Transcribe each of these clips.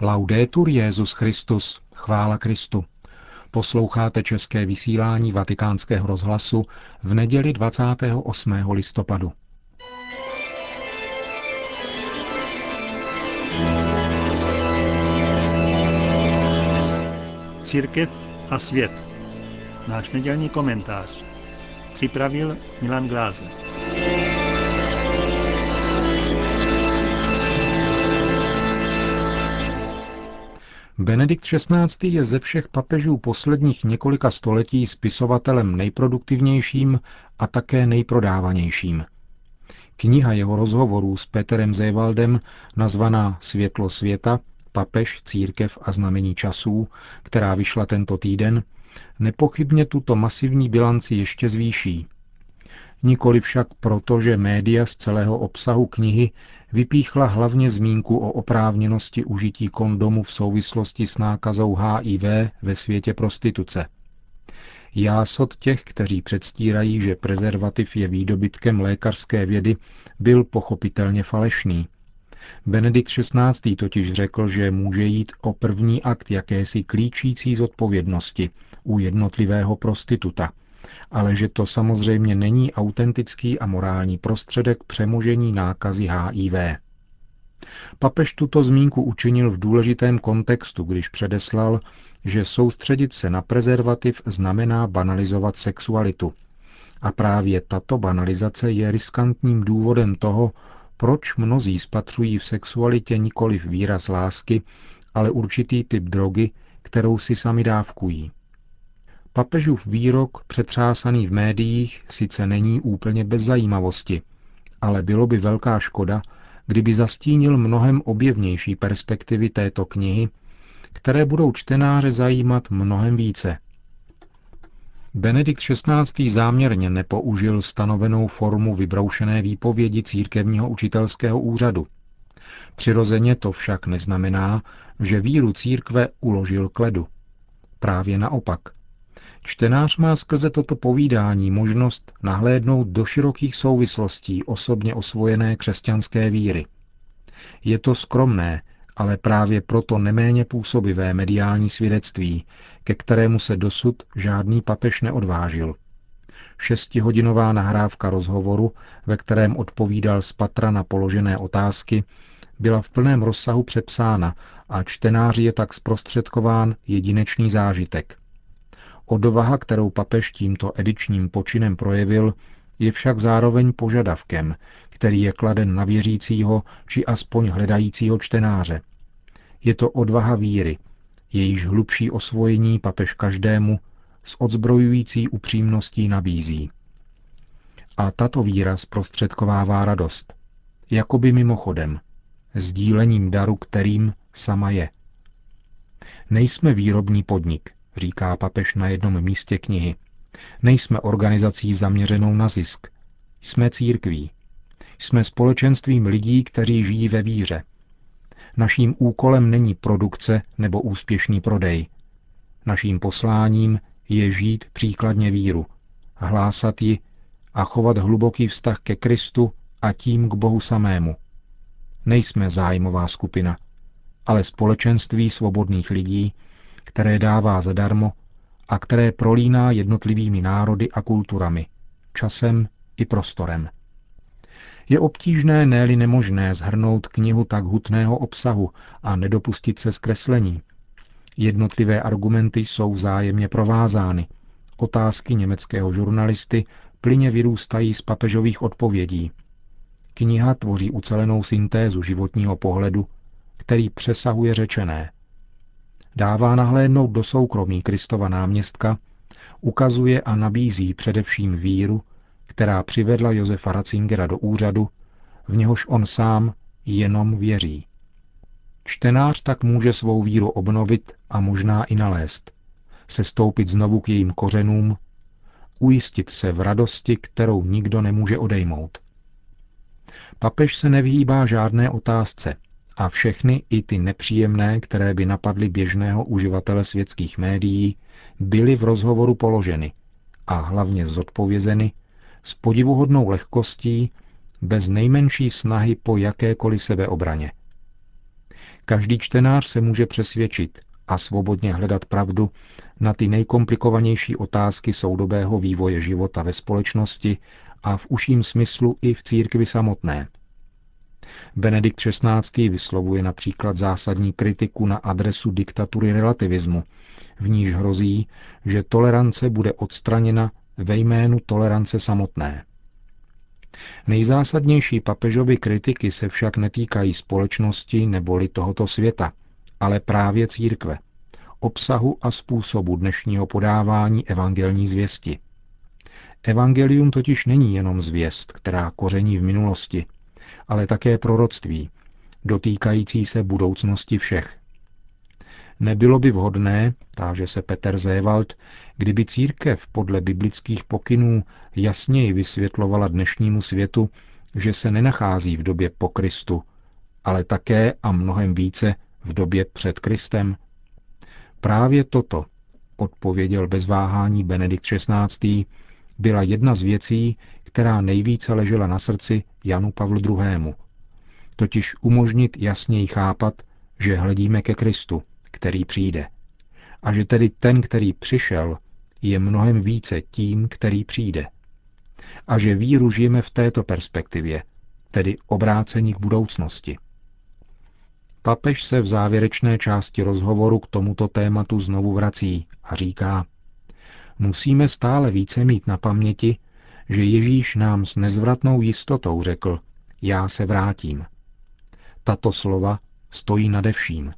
Laudetur Jezus Christus, chvála Kristu. Posloucháte české vysílání Vatikánského rozhlasu v neděli 28. listopadu. Církev a svět. Náš nedělní komentář. Připravil Milan Glázer. Benedikt XVI. je ze všech papežů posledních několika století spisovatelem nejproduktivnějším a také nejprodávanějším. Kniha jeho rozhovorů s Peterem Zévaldem, nazvaná Světlo světa, papež, církev a znamení časů, která vyšla tento týden, nepochybně tuto masivní bilanci ještě zvýší. Nikoli však proto, že média z celého obsahu knihy vypíchla hlavně zmínku o oprávněnosti užití kondomu v souvislosti s nákazou HIV ve světě prostituce. Jásot těch, kteří předstírají, že prezervativ je výdobytkem lékařské vědy, byl pochopitelně falešný. Benedikt XVI. totiž řekl, že může jít o první akt jakési klíčící zodpovědnosti u jednotlivého prostituta – ale že to samozřejmě není autentický a morální prostředek přemožení nákazy HIV. Papež tuto zmínku učinil v důležitém kontextu, když předeslal, že soustředit se na prezervativ znamená banalizovat sexualitu. A právě tato banalizace je riskantním důvodem toho, proč mnozí spatřují v sexualitě nikoli výraz lásky, ale určitý typ drogy, kterou si sami dávkují. Papežův výrok, přetřásaný v médiích, sice není úplně bez zajímavosti, ale bylo by velká škoda, kdyby zastínil mnohem objevnější perspektivy této knihy, které budou čtenáře zajímat mnohem více. Benedikt XVI. záměrně nepoužil stanovenou formu vybroušené výpovědi církevního učitelského úřadu. Přirozeně to však neznamená, že víru církve uložil k ledu. Právě naopak – Čtenář má skrze toto povídání možnost nahlédnout do širokých souvislostí osobně osvojené křesťanské víry. Je to skromné, ale právě proto neméně působivé mediální svědectví, ke kterému se dosud žádný papež neodvážil. Šestihodinová nahrávka rozhovoru, ve kterém odpovídal z patra na položené otázky, byla v plném rozsahu přepsána a čtenáři je tak zprostředkován jedinečný zážitek – Odvaha, kterou papež tímto edičním počinem projevil, je však zároveň požadavkem, který je kladen na věřícího či aspoň hledajícího čtenáře. Je to odvaha víry, jejíž hlubší osvojení papež každému s odzbrojující upřímností nabízí. A tato víra zprostředkovává radost, jakoby mimochodem, sdílením daru, kterým sama je. Nejsme výrobní podnik, říká papež na jednom místě knihy. Nejsme organizací zaměřenou na zisk. Jsme církví. Jsme společenstvím lidí, kteří žijí ve víře. Naším úkolem není produkce nebo úspěšný prodej. Naším posláním je žít příkladně víru, hlásat ji a chovat hluboký vztah ke Kristu a tím k Bohu samému. Nejsme zájmová skupina, ale společenství svobodných lidí, které dává zadarmo a které prolíná jednotlivými národy a kulturami, časem i prostorem. Je obtížné, ne nemožné zhrnout knihu tak hutného obsahu a nedopustit se zkreslení. Jednotlivé argumenty jsou vzájemně provázány. Otázky německého žurnalisty plyně vyrůstají z papežových odpovědí. Kniha tvoří ucelenou syntézu životního pohledu, který přesahuje řečené dává nahlédnout do soukromí Kristova náměstka, ukazuje a nabízí především víru, která přivedla Josefa Ratzingera do úřadu, v něhož on sám jenom věří. Čtenář tak může svou víru obnovit a možná i nalézt, sestoupit znovu k jejím kořenům, ujistit se v radosti, kterou nikdo nemůže odejmout. Papež se nevyhýbá žádné otázce, a všechny, i ty nepříjemné, které by napadly běžného uživatele světských médií, byly v rozhovoru položeny a hlavně zodpovězeny s podivuhodnou lehkostí, bez nejmenší snahy po jakékoliv sebeobraně. Každý čtenář se může přesvědčit a svobodně hledat pravdu na ty nejkomplikovanější otázky soudobého vývoje života ve společnosti a v užším smyslu i v církvi samotné. Benedikt XVI. vyslovuje například zásadní kritiku na adresu diktatury relativismu, v níž hrozí, že tolerance bude odstraněna ve jménu tolerance samotné. Nejzásadnější papežovy kritiky se však netýkají společnosti neboli tohoto světa, ale právě církve, obsahu a způsobu dnešního podávání evangelní zvěsti. Evangelium totiž není jenom zvěst, která koření v minulosti, ale také proroctví, dotýkající se budoucnosti všech. Nebylo by vhodné, táže se Peter Zévald, kdyby církev podle biblických pokynů jasněji vysvětlovala dnešnímu světu, že se nenachází v době po Kristu, ale také a mnohem více v době před Kristem? Právě toto, odpověděl bez váhání Benedikt XVI., byla jedna z věcí, která nejvíce ležela na srdci Janu Pavlu II. Totiž umožnit jasněji chápat, že hledíme ke Kristu, který přijde. A že tedy ten, který přišel, je mnohem více tím, který přijde. A že víru žijeme v této perspektivě, tedy obrácení k budoucnosti. Papež se v závěrečné části rozhovoru k tomuto tématu znovu vrací a říká, musíme stále více mít na paměti, že Ježíš nám s nezvratnou jistotou řekl, já se vrátím. Tato slova stojí nade vším.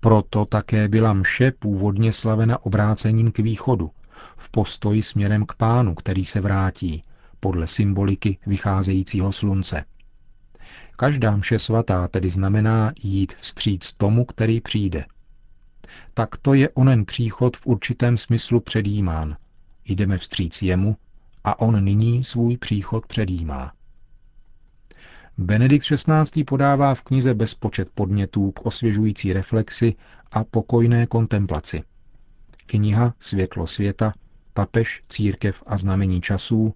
Proto také byla mše původně slavena obrácením k východu, v postoji směrem k pánu, který se vrátí, podle symboliky vycházejícího slunce. Každá mše svatá tedy znamená jít vstříc tomu, který přijde. Tak to je onen příchod v určitém smyslu předjímán. Jdeme vstříc jemu a on nyní svůj příchod předjímá. Benedikt XVI. podává v knize bezpočet podnětů k osvěžující reflexi a pokojné kontemplaci. Kniha Světlo světa, Papež, církev a znamení časů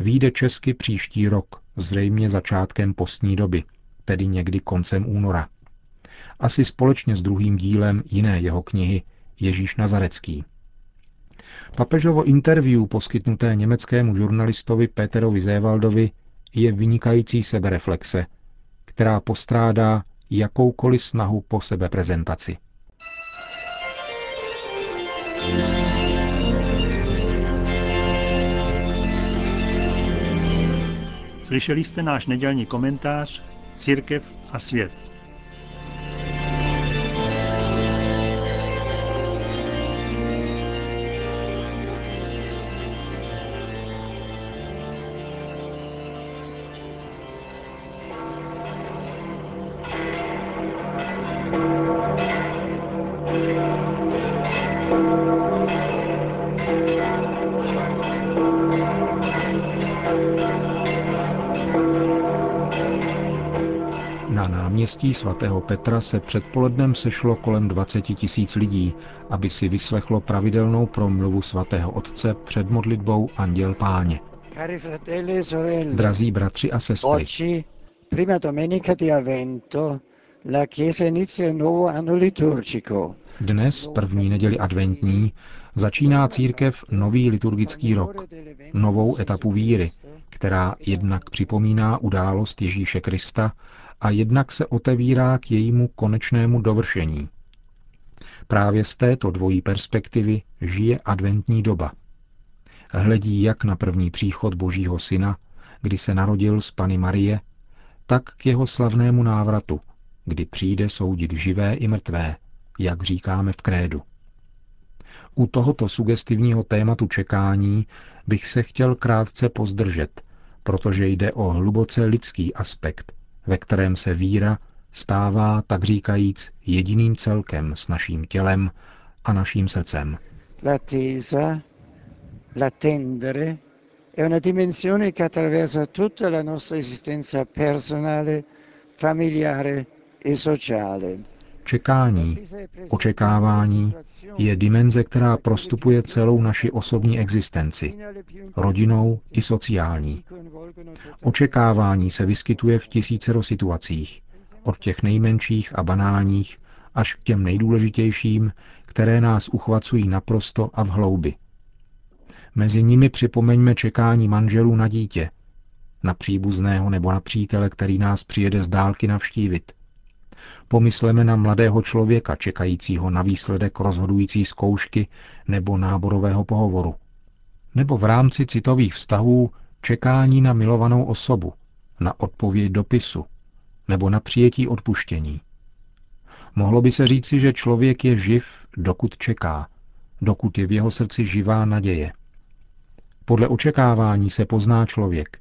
výjde česky příští rok, zřejmě začátkem postní doby, tedy někdy koncem února. Asi společně s druhým dílem jiné jeho knihy Ježíš Nazarecký. Papežovo interview poskytnuté německému žurnalistovi Peterovi Zévaldovi je vynikající sebereflexe, která postrádá jakoukoliv snahu po sebeprezentaci. Slyšeli jste náš nedělní komentář Církev a svět. Náměstí svatého Petra se předpolednem sešlo kolem 20 tisíc lidí, aby si vyslechlo pravidelnou promluvu svatého otce před modlitbou Anděl Páně. E Drazí bratři a sestry. Dnes, první neděli adventní, začíná církev nový liturgický rok, novou etapu víry, která jednak připomíná událost Ježíše Krista a jednak se otevírá k jejímu konečnému dovršení. Právě z této dvojí perspektivy žije adventní doba. Hledí jak na první příchod Božího Syna, kdy se narodil z Pany Marie, tak k jeho slavnému návratu, kdy přijde soudit živé i mrtvé, jak říkáme v krédu. U tohoto sugestivního tématu čekání bych se chtěl krátce pozdržet, protože jde o hluboce lidský aspekt, ve kterém se víra stává, tak říkajíc, jediným celkem s naším tělem a naším srdcem. L'attesa, l'attendere, è una dimensione che attraversa tutta la nostra esistenza personale, familiare e sociale. Čekání, očekávání je dimenze, která prostupuje celou naši osobní existenci, rodinou i sociální. Očekávání se vyskytuje v tisícero situacích, od těch nejmenších a banálních až k těm nejdůležitějším, které nás uchvacují naprosto a v hloubi. Mezi nimi připomeňme čekání manželů na dítě, na příbuzného nebo na přítele, který nás přijede z dálky navštívit. Pomysleme na mladého člověka čekajícího na výsledek rozhodující zkoušky nebo náborového pohovoru. Nebo v rámci citových vztahů čekání na milovanou osobu, na odpověď dopisu nebo na přijetí odpuštění. Mohlo by se říci, že člověk je živ, dokud čeká, dokud je v jeho srdci živá naděje. Podle očekávání se pozná člověk.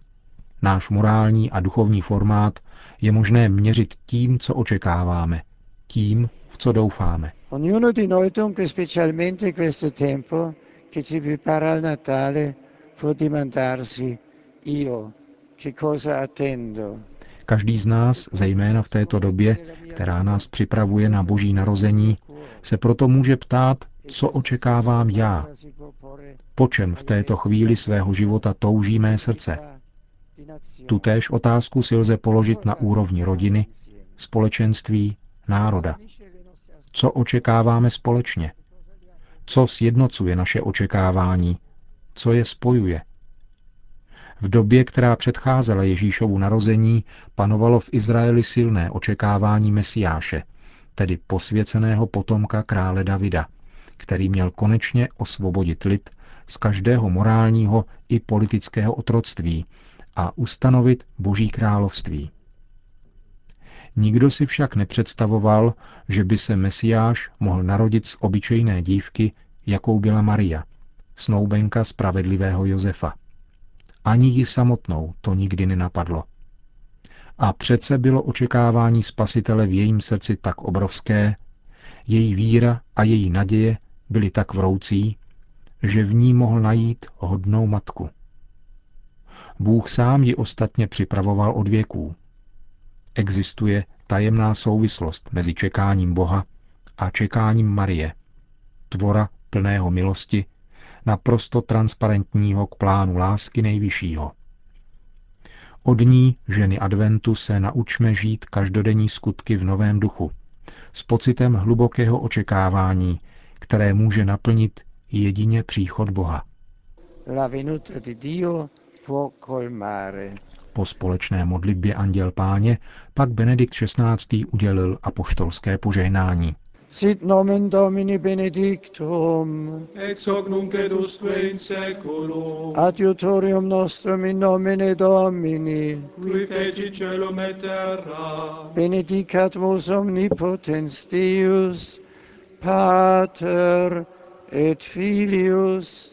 Náš morální a duchovní formát je možné měřit tím, co očekáváme, tím, v co doufáme. Ognuno di noi dunque, specialmente questo tempo che ci prepara al Natale, può domandarsi io che cosa attendo. Každý z nás, zejména v této době, která nás připravuje na boží narození, se proto může ptát, co očekávám já, po čem v této chvíli svého života touží mé srdce. Tutéž otázku si lze položit na úrovni rodiny, společenství, národa. Co očekáváme společně? Co sjednocuje naše očekávání? Co je spojuje? V době, která předcházela Ježíšovu narození, panovalo v Izraeli silné očekávání Mesiáše, tedy posvěceného potomka krále Davida, který měl konečně osvobodit lid z každého morálního i politického otroctví a ustanovit Boží království. Nikdo si však nepředstavoval, že by se Mesiáš mohl narodit z obyčejné dívky, jakou byla Maria, snoubenka spravedlivého Josefa. Ani ji samotnou to nikdy nenapadlo. A přece bylo očekávání spasitele v jejím srdci tak obrovské, její víra a její naděje byly tak vroucí, že v ní mohl najít hodnou matku. Bůh sám ji ostatně připravoval od věků. Existuje tajemná souvislost mezi čekáním Boha a čekáním Marie, tvora plného milosti, naprosto transparentního k plánu lásky nejvyššího. Od ní, ženy adventu, se naučme žít každodenní skutky v novém duchu, s pocitem hlubokého očekávání, které může naplnit jedině příchod Boha. La venuta di Dio. Po společné modlitbě Anděl Páně pak Benedikt XVI. udělil apoštolské požehnání. Sit nomen Domini benedictum, ex hoc nunc et usque in seculum, adiutorium nostrum in nomine Domini, qui feci celum et terra, benedicat vos omnipotens Deus, Pater et Filius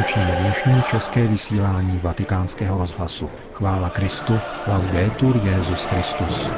Končíme dnešní české vysílání vatikánského rozhlasu. Chvála Kristu, laudetur Jezus Christus.